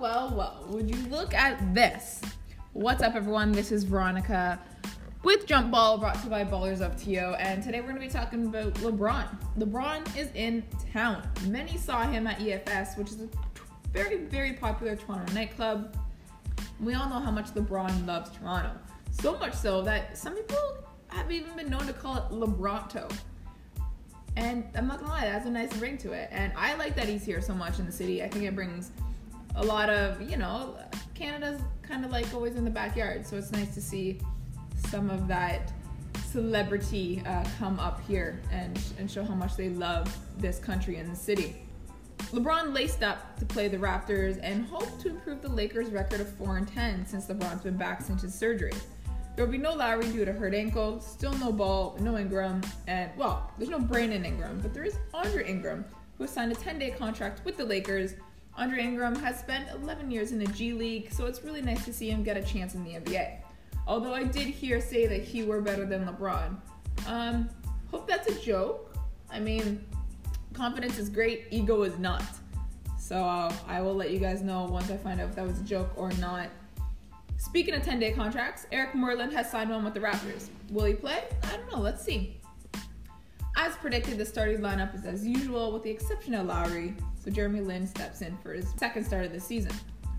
well, well. Would you look at this? What's up, everyone? This is Veronica with Jump Ball, brought to you by Ballers of TO. And today we're going to be talking about LeBron. LeBron is in town. Many saw him at EFS, which is a very, very popular Toronto nightclub. We all know how much LeBron loves Toronto. So much so that some people have even been known to call it LeBronto. And I'm not gonna lie, that has a nice ring to it. And I like that he's here so much in the city. I think it brings a lot of, you know, Canada's kind of like always in the backyard. So it's nice to see some of that celebrity uh, come up here and, and show how much they love this country and the city. LeBron laced up to play the Raptors and hoped to improve the Lakers' record of 4 and 10 since LeBron's been back since his surgery. There will be no Lowry due to hurt ankle, still no Ball, no Ingram, and well, there's no Brandon Ingram, but there is Andre Ingram, who has signed a 10 day contract with the Lakers. Andre Ingram has spent 11 years in the G League, so it's really nice to see him get a chance in the NBA. Although I did hear say that he were better than LeBron. Um, hope that's a joke. I mean, confidence is great, ego is not. So uh, I will let you guys know once I find out if that was a joke or not. Speaking of 10 day contracts, Eric Moreland has signed one with the Raptors. Will he play? I don't know. Let's see. As predicted, the starting lineup is as usual, with the exception of Lowry, so Jeremy Lin steps in for his second start of the season.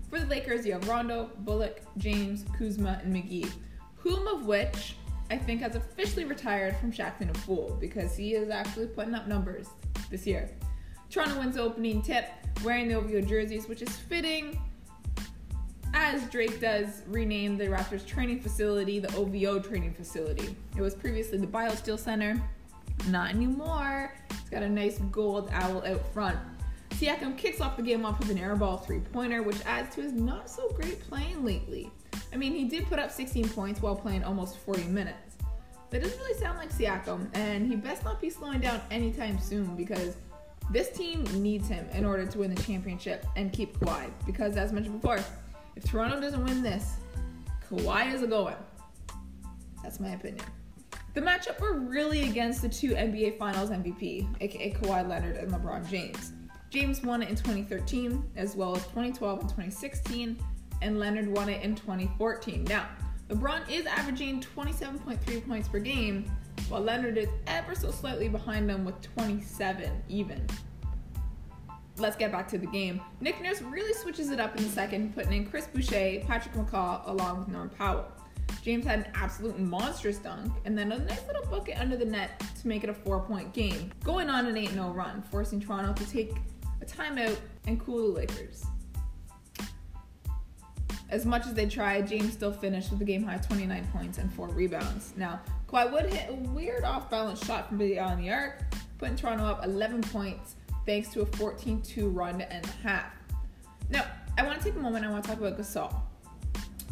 For the Lakers, you have Rondo, Bullock, James, Kuzma, and McGee, whom of which I think has officially retired from Shaqtin' a Fool because he is actually putting up numbers this year. Toronto wins the opening tip wearing the OVO jerseys, which is fitting as Drake does rename the Raptors training facility the OVO training facility. It was previously the BioSteel Center, not anymore. It's got a nice gold owl out front. Siakam kicks off the game off with an airball three pointer, which adds to his not so great playing lately. I mean, he did put up 16 points while playing almost 40 minutes. That doesn't really sound like Siakam, and he best not be slowing down anytime soon because this team needs him in order to win the championship and keep Kawhi. Because, as mentioned before, if Toronto doesn't win this, Kawhi is a going. That's my opinion. The matchup were really against the two NBA Finals MVP, aka Kawhi Leonard and LeBron James. James won it in 2013, as well as 2012 and 2016, and Leonard won it in 2014. Now, LeBron is averaging 27.3 points per game, while Leonard is ever so slightly behind him with 27 even let's get back to the game. Nick Nurse really switches it up in the second, putting in Chris Boucher, Patrick McCaw, along with Norm Powell. James had an absolute monstrous dunk, and then a nice little bucket under the net to make it a four point game, going on an 8 0 run, forcing Toronto to take a timeout and cool the Lakers. As much as they tried, James still finished with a game high 29 points and 4 rebounds. Now, Kawhi would hit a weird off balance shot from beyond the arc, putting Toronto up 11 points thanks to a 14 2 run and a half. Now, I want to take a moment, I want to talk about Gasol.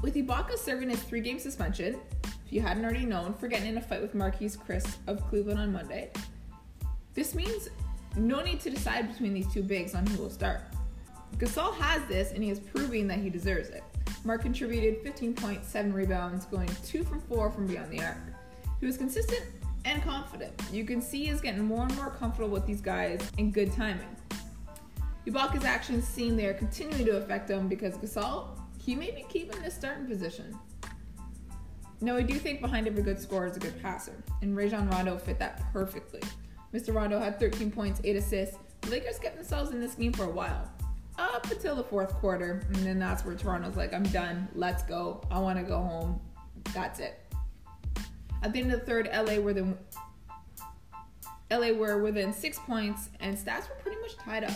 With Ibaka serving his three game suspension, if you hadn't already known, for getting in a fight with Marquese Chriss of Cleveland on Monday, this means no need to decide between these two bigs on who will start. Gasol has this, and he is proving that he deserves it. Marc contributed 15.7 rebounds, going 2 from 4 from beyond the arc. He was consistent and confident. You can see he's getting more and more comfortable with these guys in good timing. Ibaka's actions seem they are continuing to affect him because Gasol, he may be keeping his starting position. Now, I do think behind every good scorer is a good passer, and Rajon Rondo fit that perfectly. Mr. Rondo had 13 points, 8 assists. The Lakers kept themselves in this game for a while, up until the fourth quarter, and then that's where Toronto's like, I'm done, let's go, I want to go home. That's it. At the end of the third, LA were the LA were within six points, and stats were pretty much tied up.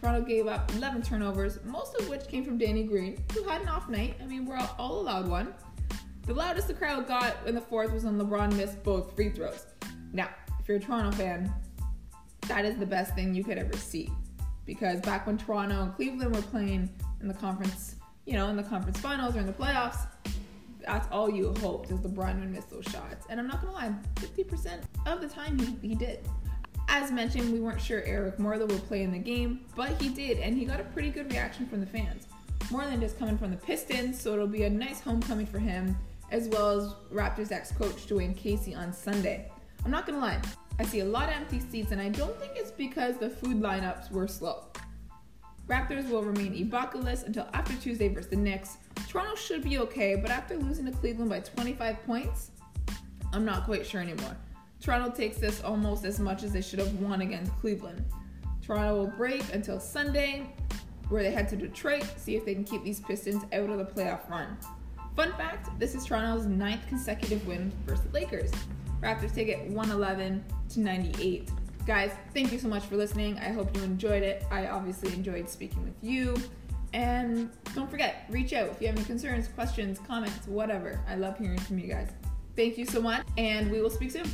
Toronto gave up 11 turnovers, most of which came from Danny Green, who had an off night. I mean, we're all allowed one. The loudest the crowd got in the fourth was when LeBron missed both free throws. Now, if you're a Toronto fan, that is the best thing you could ever see. Because back when Toronto and Cleveland were playing in the conference, you know, in the conference finals or in the playoffs, that's all you hoped is LeBron would miss those shots. And I'm not gonna lie, 50% of the time he, he did. As mentioned, we weren't sure Eric Moreland would play in the game, but he did, and he got a pretty good reaction from the fans. Moreland is coming from the Pistons, so it'll be a nice homecoming for him, as well as Raptors ex coach Dwane Casey on Sunday. I'm not gonna lie, I see a lot of empty seats, and I don't think it's because the food lineups were slow. Raptors will remain Ibaka-less until after Tuesday versus the Knicks. Toronto should be okay, but after losing to Cleveland by 25 points, I'm not quite sure anymore. Toronto takes this almost as much as they should have won against Cleveland. Toronto will break until Sunday, where they head to Detroit, see if they can keep these Pistons out of the playoff run. Fun fact this is Toronto's ninth consecutive win versus the Lakers. Raptors take it 111 to 98. Guys, thank you so much for listening. I hope you enjoyed it. I obviously enjoyed speaking with you. And don't forget, reach out if you have any concerns, questions, comments, whatever. I love hearing from you guys. Thank you so much, and we will speak soon.